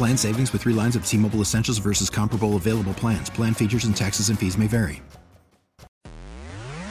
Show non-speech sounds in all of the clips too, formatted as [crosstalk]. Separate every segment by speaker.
Speaker 1: Plan savings with three lines of T Mobile Essentials versus comparable available plans. Plan features and taxes and fees may vary.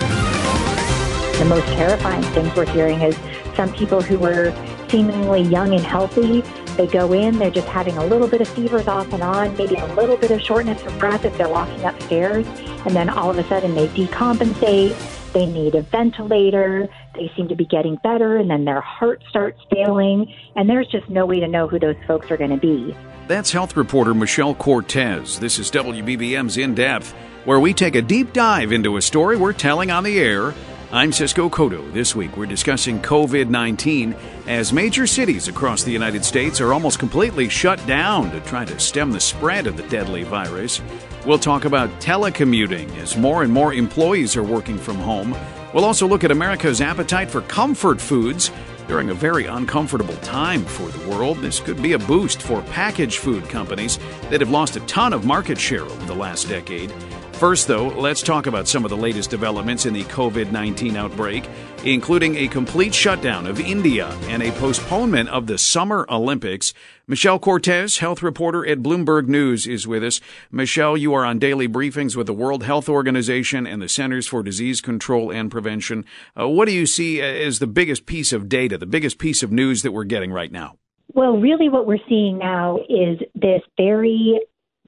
Speaker 2: The most terrifying things we're hearing is some people who were seemingly young and healthy. They go in, they're just having a little bit of fevers off and on, maybe a little bit of shortness of breath if they're walking upstairs, and then all of a sudden they decompensate they need a ventilator. They seem to be getting better, and then their heart starts failing. And there's just no way to know who those folks are going to be.
Speaker 3: That's health reporter Michelle Cortez. This is WBBM's In Depth, where we take a deep dive into a story we're telling on the air. I'm Cisco Cotto. This week we're discussing COVID 19 as major cities across the United States are almost completely shut down to try to stem the spread of the deadly virus. We'll talk about telecommuting as more and more employees are working from home. We'll also look at America's appetite for comfort foods during a very uncomfortable time for the world. This could be a boost for packaged food companies that have lost a ton of market share over the last decade. First, though, let's talk about some of the latest developments in the COVID 19 outbreak, including a complete shutdown of India and a postponement of the Summer Olympics. Michelle Cortez, health reporter at Bloomberg News, is with us. Michelle, you are on daily briefings with the World Health Organization and the Centers for Disease Control and Prevention. Uh, what do you see as the biggest piece of data, the biggest piece of news that we're getting right now?
Speaker 2: Well, really, what we're seeing now is this very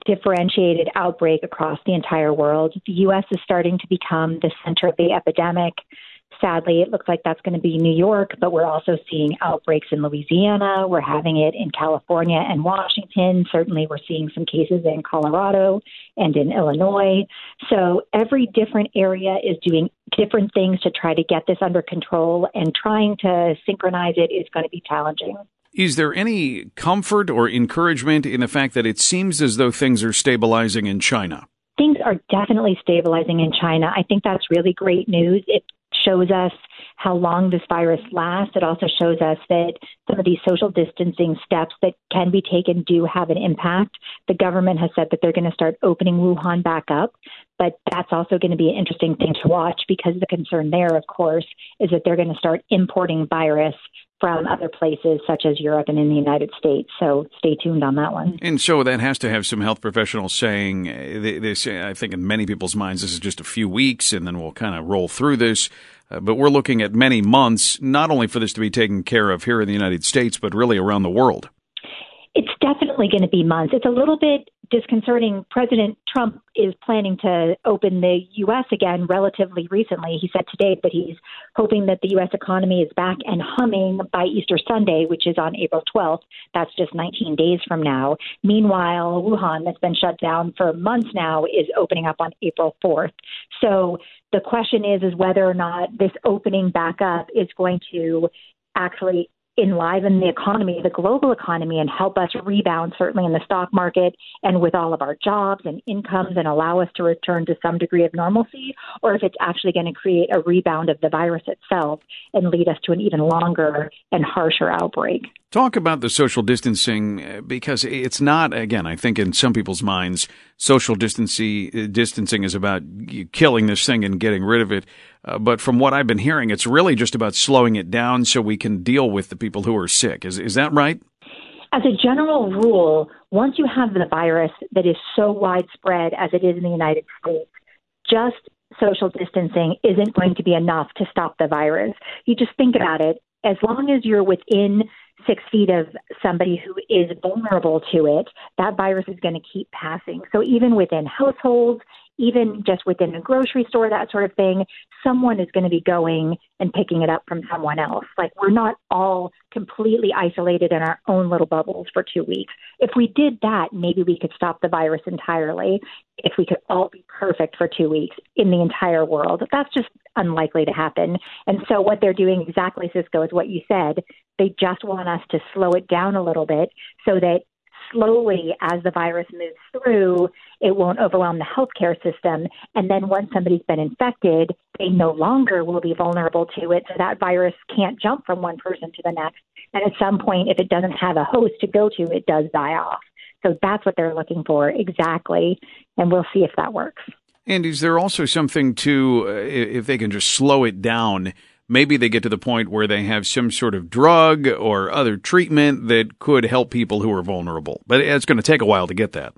Speaker 2: differentiated outbreak across the entire world. The U.S. is starting to become the center of the epidemic. Sadly, it looks like that's going to be New York, but we're also seeing outbreaks in Louisiana. We're having it in California and Washington. Certainly, we're seeing some cases in Colorado and in Illinois. So, every different area is doing different things to try to get this under control, and trying to synchronize it is going to be challenging.
Speaker 3: Is there any comfort or encouragement in the fact that it seems as though things are stabilizing in China?
Speaker 2: Things are definitely stabilizing in China. I think that's really great news. It shows us how long this virus lasts. It also shows us that some of these social distancing steps that can be taken do have an impact. The government has said that they're going to start opening Wuhan back up, but that's also going to be an interesting thing to watch because the concern there, of course, is that they're going to start importing virus from other places such as Europe and in the United States. So stay tuned on that one.
Speaker 3: And so that has to have some health professionals saying they, they say, I think in many people's minds, this is just a few weeks and then we'll kind of roll through this. Uh, but we're looking at many months, not only for this to be taken care of here in the United States, but really around the world.
Speaker 2: It's definitely going to be months. It's a little bit disconcerting. President Trump is planning to open the U.S. again relatively recently. He said today that he's hoping that the U.S. economy is back and humming by Easter Sunday, which is on April 12th. That's just 19 days from now. Meanwhile, Wuhan, that's been shut down for months now, is opening up on April 4th. So the question is, is whether or not this opening back up is going to actually enliven the economy, the global economy, and help us rebound, certainly in the stock market and with all of our jobs and incomes, and allow us to return to some degree of normalcy, or if it's actually going to create a rebound of the virus itself and lead us to an even longer and harsher outbreak.
Speaker 3: Talk about the social distancing uh, because it's not, again, I think in some people's minds, social uh, distancing is about killing this thing and getting rid of it. Uh, but from what I've been hearing, it's really just about slowing it down so we can deal with the people who are sick. Is, is that right?
Speaker 2: As a general rule, once you have the virus that is so widespread as it is in the United States, just social distancing isn't going to be enough to stop the virus. You just think about it. As long as you're within six feet of somebody who is vulnerable to it, that virus is going to keep passing. So even within households, even just within a grocery store, that sort of thing, someone is going to be going and picking it up from someone else. Like we're not all completely isolated in our own little bubbles for two weeks. If we did that, maybe we could stop the virus entirely. If we could all be perfect for two weeks in the entire world, that's just unlikely to happen. And so what they're doing exactly, Cisco, is what you said. They just want us to slow it down a little bit so that slowly as the virus moves through, it won't overwhelm the healthcare system. And then once somebody's been infected, they no longer will be vulnerable to it. So that virus can't jump from one person to the next. And at some point, if it doesn't have a host to go to, it does die off. So that's what they're looking for exactly. And we'll see if that works.
Speaker 3: And is there also something to, uh, if they can just slow it down, maybe they get to the point where they have some sort of drug or other treatment that could help people who are vulnerable. But it's going to take a while to get that.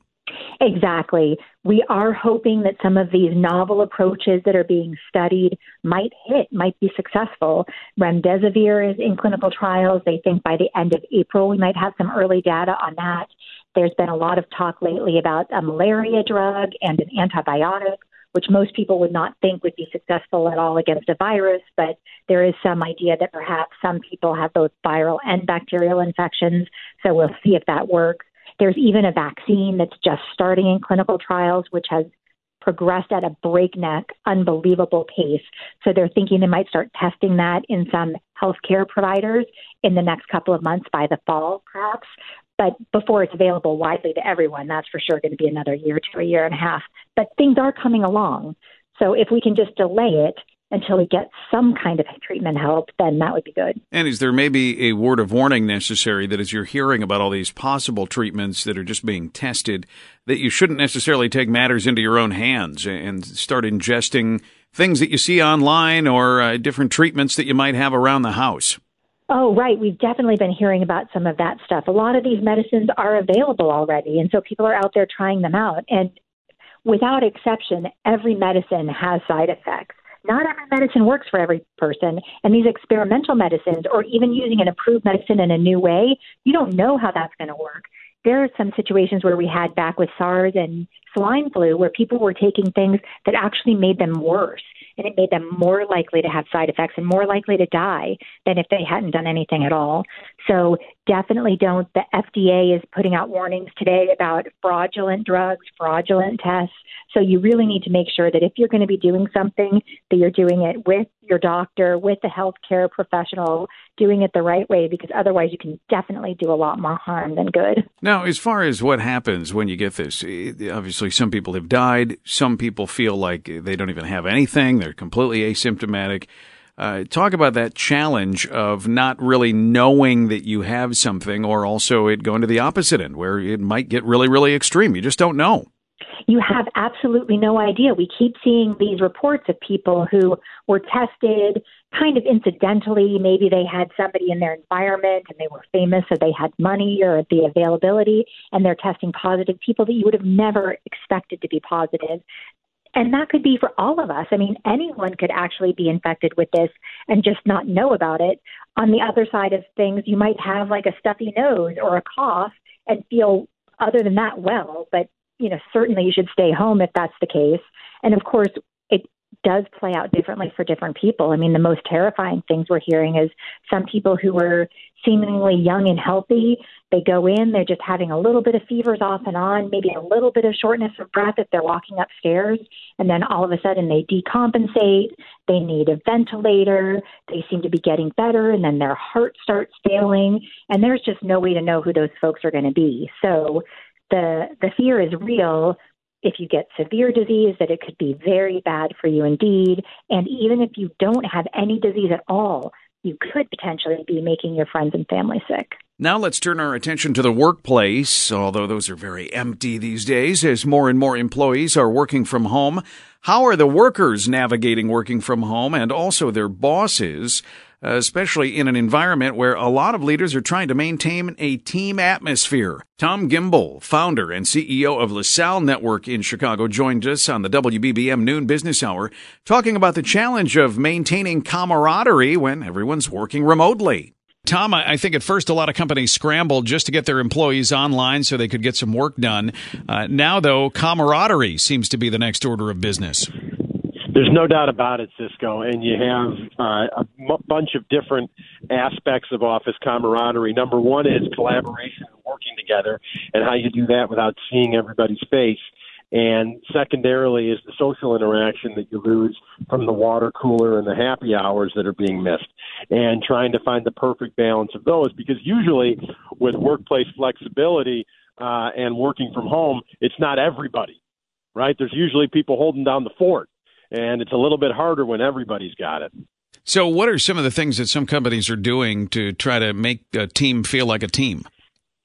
Speaker 2: Exactly. We are hoping that some of these novel approaches that are being studied might hit, might be successful. Remdesivir is in clinical trials. They think by the end of April we might have some early data on that. There's been a lot of talk lately about a malaria drug and an antibiotic which most people would not think would be successful at all against a virus, but there is some idea that perhaps some people have both viral and bacterial infections. So we'll see if that works. There's even a vaccine that's just starting in clinical trials, which has progressed at a breakneck, unbelievable pace. So they're thinking they might start testing that in some healthcare providers in the next couple of months by the fall, perhaps. But before it's available widely to everyone, that's for sure going to be another year to a year and a half. But things are coming along. So if we can just delay it until we get some kind of treatment help, then that would be good.
Speaker 3: And is there maybe a word of warning necessary that as you're hearing about all these possible treatments that are just being tested, that you shouldn't necessarily take matters into your own hands and start ingesting things that you see online or uh, different treatments that you might have around the house?
Speaker 2: Oh, right. We've definitely been hearing about some of that stuff. A lot of these medicines are available already, and so people are out there trying them out. And without exception, every medicine has side effects. Not every medicine works for every person, and these experimental medicines, or even using an approved medicine in a new way, you don't know how that's going to work. There are some situations where we had back with SARS and swine flu where people were taking things that actually made them worse and it made them more likely to have side effects and more likely to die than if they hadn't done anything at all. So definitely don't. The FDA is putting out warnings today about fraudulent drugs, fraudulent tests. So you really need to make sure that if you're going to be doing something, that you're doing it with your doctor, with a healthcare professional, doing it the right way, because otherwise you can definitely do a lot more harm than good.
Speaker 3: Now, as far as what happens when you get this, eh, obviously some people have died. Some people feel like they don't even have anything. They're completely asymptomatic. Uh, talk about that challenge of not really knowing that you have something, or also it going to the opposite end where it might get really, really extreme. You just don't know
Speaker 2: you have absolutely no idea. We keep seeing these reports of people who were tested kind of incidentally. Maybe they had somebody in their environment and they were famous or they had money or the availability and they're testing positive people that you would have never expected to be positive. And that could be for all of us. I mean, anyone could actually be infected with this and just not know about it. On the other side of things, you might have like a stuffy nose or a cough and feel other than that well, but you know, certainly you should stay home if that's the case. And of course, it does play out differently for different people. I mean, the most terrifying things we're hearing is some people who were seemingly young and healthy, they go in, they're just having a little bit of fevers off and on, maybe a little bit of shortness of breath if they're walking upstairs, and then all of a sudden they decompensate, they need a ventilator, they seem to be getting better, and then their heart starts failing, and there's just no way to know who those folks are going to be. So the the fear is real if you get severe disease that it could be very bad for you indeed and even if you don't have any disease at all you could potentially be making your friends and family sick
Speaker 3: now let's turn our attention to the workplace, although those are very empty these days as more and more employees are working from home. How are the workers navigating working from home and also their bosses? Especially in an environment where a lot of leaders are trying to maintain a team atmosphere. Tom Gimbel, founder and CEO of LaSalle Network in Chicago, joined us on the WBBM Noon Business Hour, talking about the challenge of maintaining camaraderie when everyone's working remotely. Tom, I think at first a lot of companies scrambled just to get their employees online so they could get some work done. Uh, now, though, camaraderie seems to be the next order of business.
Speaker 4: There's no doubt about it, Cisco, and you have uh, a m- bunch of different aspects of office camaraderie. Number one is collaboration and working together, and how you do that without seeing everybody's face. And secondarily is the social interaction that you lose from the water cooler and the happy hours that are being missed. And trying to find the perfect balance of those because usually with workplace flexibility uh, and working from home, it's not everybody, right? There's usually people holding down the fort. And it's a little bit harder when everybody's got it.
Speaker 3: So, what are some of the things that some companies are doing to try to make a team feel like a team?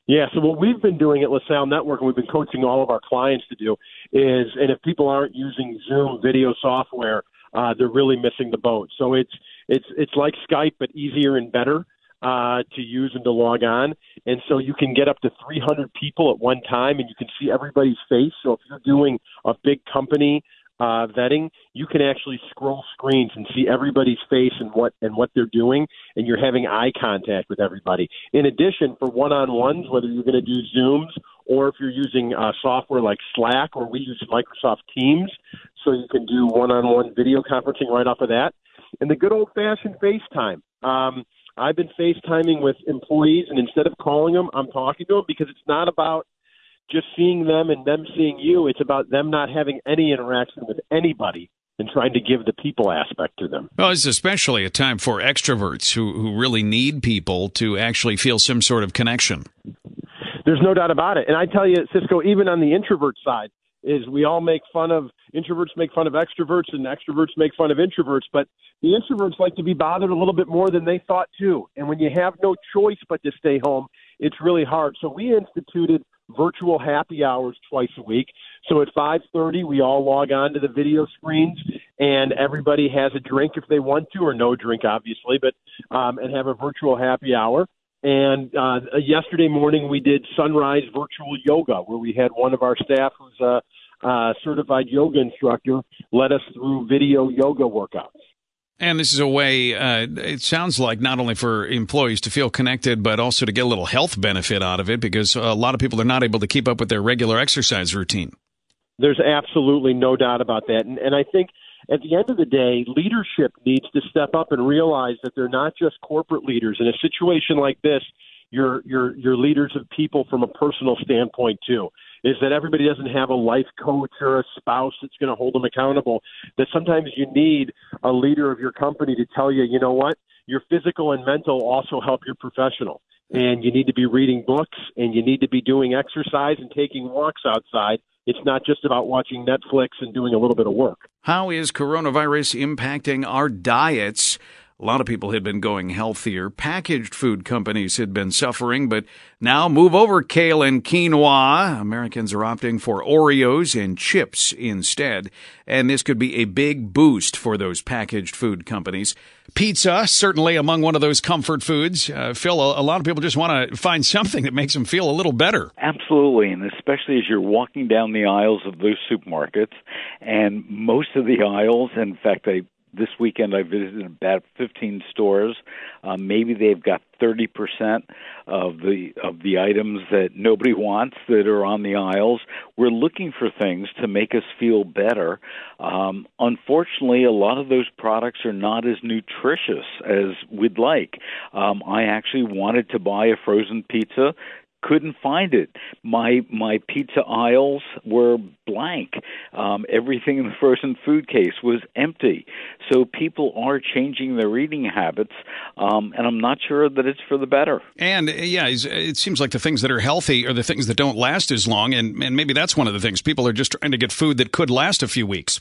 Speaker 4: Yeah, so what we've been doing at LaSalle Network, and we've been coaching all of our clients to do, is, and if people aren't using Zoom video software, uh, they're really missing the boat. So it's it's it's like Skype, but easier and better uh, to use and to log on. And so you can get up to 300 people at one time, and you can see everybody's face. So if you're doing a big company uh, vetting, you can actually scroll screens and see everybody's face and what and what they're doing, and you're having eye contact with everybody. In addition, for one-on-ones, whether you're going to do Zooms or if you're using uh, software like Slack or we use Microsoft Teams, so you can do one-on-one video conferencing right off of that, and the good old-fashioned FaceTime. Um, I've been FaceTiming with employees, and instead of calling them, I'm talking to them because it's not about just seeing them and them seeing you. It's about them not having any interaction with anybody and trying to give the people aspect to them.
Speaker 3: Well, it's especially a time for extroverts who, who really need people to actually feel some sort of connection.
Speaker 4: There's no doubt about it. And I tell you, Cisco, even on the introvert side, is we all make fun of introverts make fun of extroverts and extroverts make fun of introverts, but the introverts like to be bothered a little bit more than they thought too. And when you have no choice but to stay home, it's really hard. So we instituted virtual happy hours twice a week. So at 5:30, we all log on to the video screens, and everybody has a drink if they want to, or no drink, obviously, but um, and have a virtual happy hour. And uh, yesterday morning, we did sunrise virtual yoga, where we had one of our staff who's a, a certified yoga instructor led us through video yoga workouts.
Speaker 3: And this is a way, uh, it sounds like not only for employees to feel connected, but also to get a little health benefit out of it because a lot of people are not able to keep up with their regular exercise routine.
Speaker 4: There's absolutely no doubt about that. And, and I think at the end of the day, leadership needs to step up and realize that they're not just corporate leaders. In a situation like this, you're, you're, you're leaders of people from a personal standpoint, too is that everybody doesn't have a life coach or a spouse that's going to hold them accountable. That sometimes you need a leader of your company to tell you, you know what, your physical and mental also help your professional. And you need to be reading books and you need to be doing exercise and taking walks outside. It's not just about watching Netflix and doing a little bit of work.
Speaker 3: How is coronavirus impacting our diets? A lot of people had been going healthier. Packaged food companies had been suffering, but now move over kale and quinoa. Americans are opting for Oreos and chips instead. And this could be a big boost for those packaged food companies. Pizza, certainly among one of those comfort foods. Uh, Phil, a, a lot of people just want to find something that makes them feel a little better.
Speaker 5: Absolutely. And especially as you're walking down the aisles of those supermarkets, and most of the aisles, in fact, I this weekend I visited about 15 stores. Uh, maybe they've got 30% of the of the items that nobody [laughs] wants that are on the aisles. We're looking for things to make us feel better. Um, unfortunately, a lot of those products are not as nutritious as we'd like. Um, I actually wanted to buy a frozen pizza couldn't find it. My my pizza aisles were blank. Um, everything in the frozen food case was empty. So people are changing their eating habits, um, and I'm not sure that it's for the better.
Speaker 3: And uh, yeah, it seems like the things that are healthy are the things that don't last as long, and and maybe that's one of the things people are just trying to get food that could last a few weeks.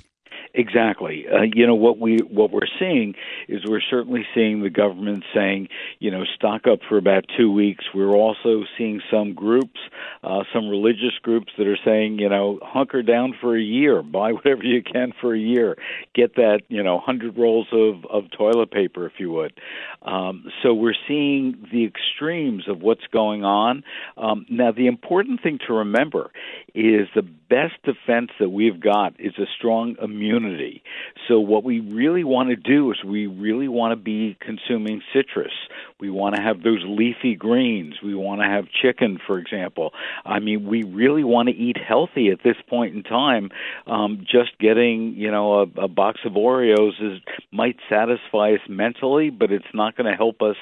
Speaker 5: Exactly. Uh, you know what we what we're seeing is we're certainly seeing the government saying, you know, stock up for about two weeks. We're also seeing some groups, uh, some religious groups that are saying, you know, hunker down for a year, [laughs] buy whatever you can for a year, get that, you know, hundred rolls of of toilet paper if you would. Um, so we're seeing the extremes of what's going on. Um, now, the important thing to remember is the best defense that we've got is a strong immunity. So what we really want to do is we really want to be consuming citrus. We want to have those leafy greens. We want to have chicken, for example. I mean, we really want to eat healthy at this point in time. Um, just getting, you know, a, a box of Oreos is might satisfy us mentally, but it's not going to help us,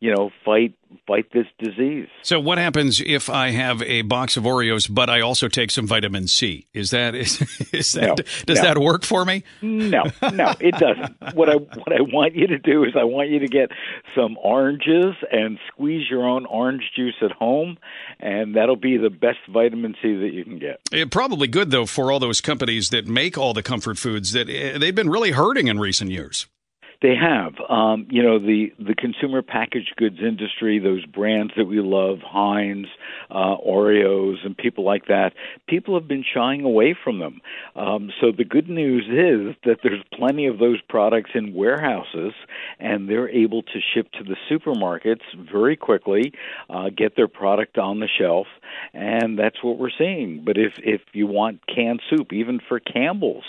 Speaker 5: you know, fight fight this disease.
Speaker 3: So what happens if I have a box of Oreos but I also take some vitamin C? Is that [laughs] is, is that
Speaker 5: No,
Speaker 3: does
Speaker 5: no.
Speaker 3: that work for me?
Speaker 5: No, no, it doesn't. [laughs] what I what I want you to do is I want you to get some oranges and squeeze your own orange juice at home, and that'll be the best vitamin C that you can get.
Speaker 3: Eh, probably good though for all those companies that make all the comfort foods that eh, they've been really hurting in recent years.
Speaker 5: They have, um, you know, the the consumer packaged goods industry, those brands that we love, Heinz, uh, Oreos, and people like that. People have been shying away from them. Um, so the good news is that there's plenty of those products in warehouses, and they're able to ship to the supermarkets very quickly, uh, get their product on the shelf, and that's what we're seeing. But if if you want canned soup, even for Campbell's,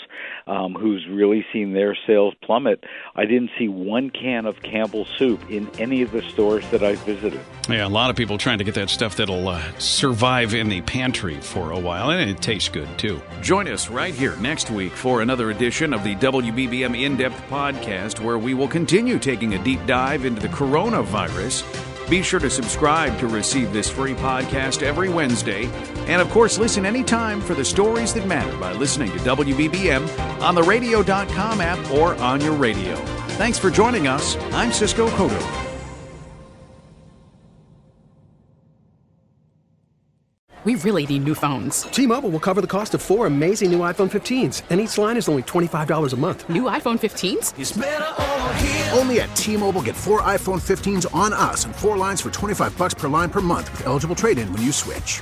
Speaker 5: um, who's really seen their sales plummet, I didn't see one can of Campbell's soup in any of the stores that I visited.
Speaker 3: Yeah, a lot of people trying to get that stuff that'll uh, survive in the pantry for a while, and it tastes good too. Join us right here next week for another edition of the WBBM In Depth podcast, where we will continue taking a deep dive into the coronavirus. Be sure to subscribe to receive this free podcast every Wednesday. And of course, listen anytime for the stories that matter by listening to WBBM on the radio.com app or on your radio. Thanks for joining us. I'm Cisco Cotto.
Speaker 6: We really need new phones.
Speaker 7: T-Mobile will cover the cost of four amazing new iPhone 15s, and each line is only $25 a month.
Speaker 6: New iPhone 15s?
Speaker 8: Only at T-Mobile get four iPhone 15s on us and four lines for 25 bucks per line per month with eligible trade-in when you switch.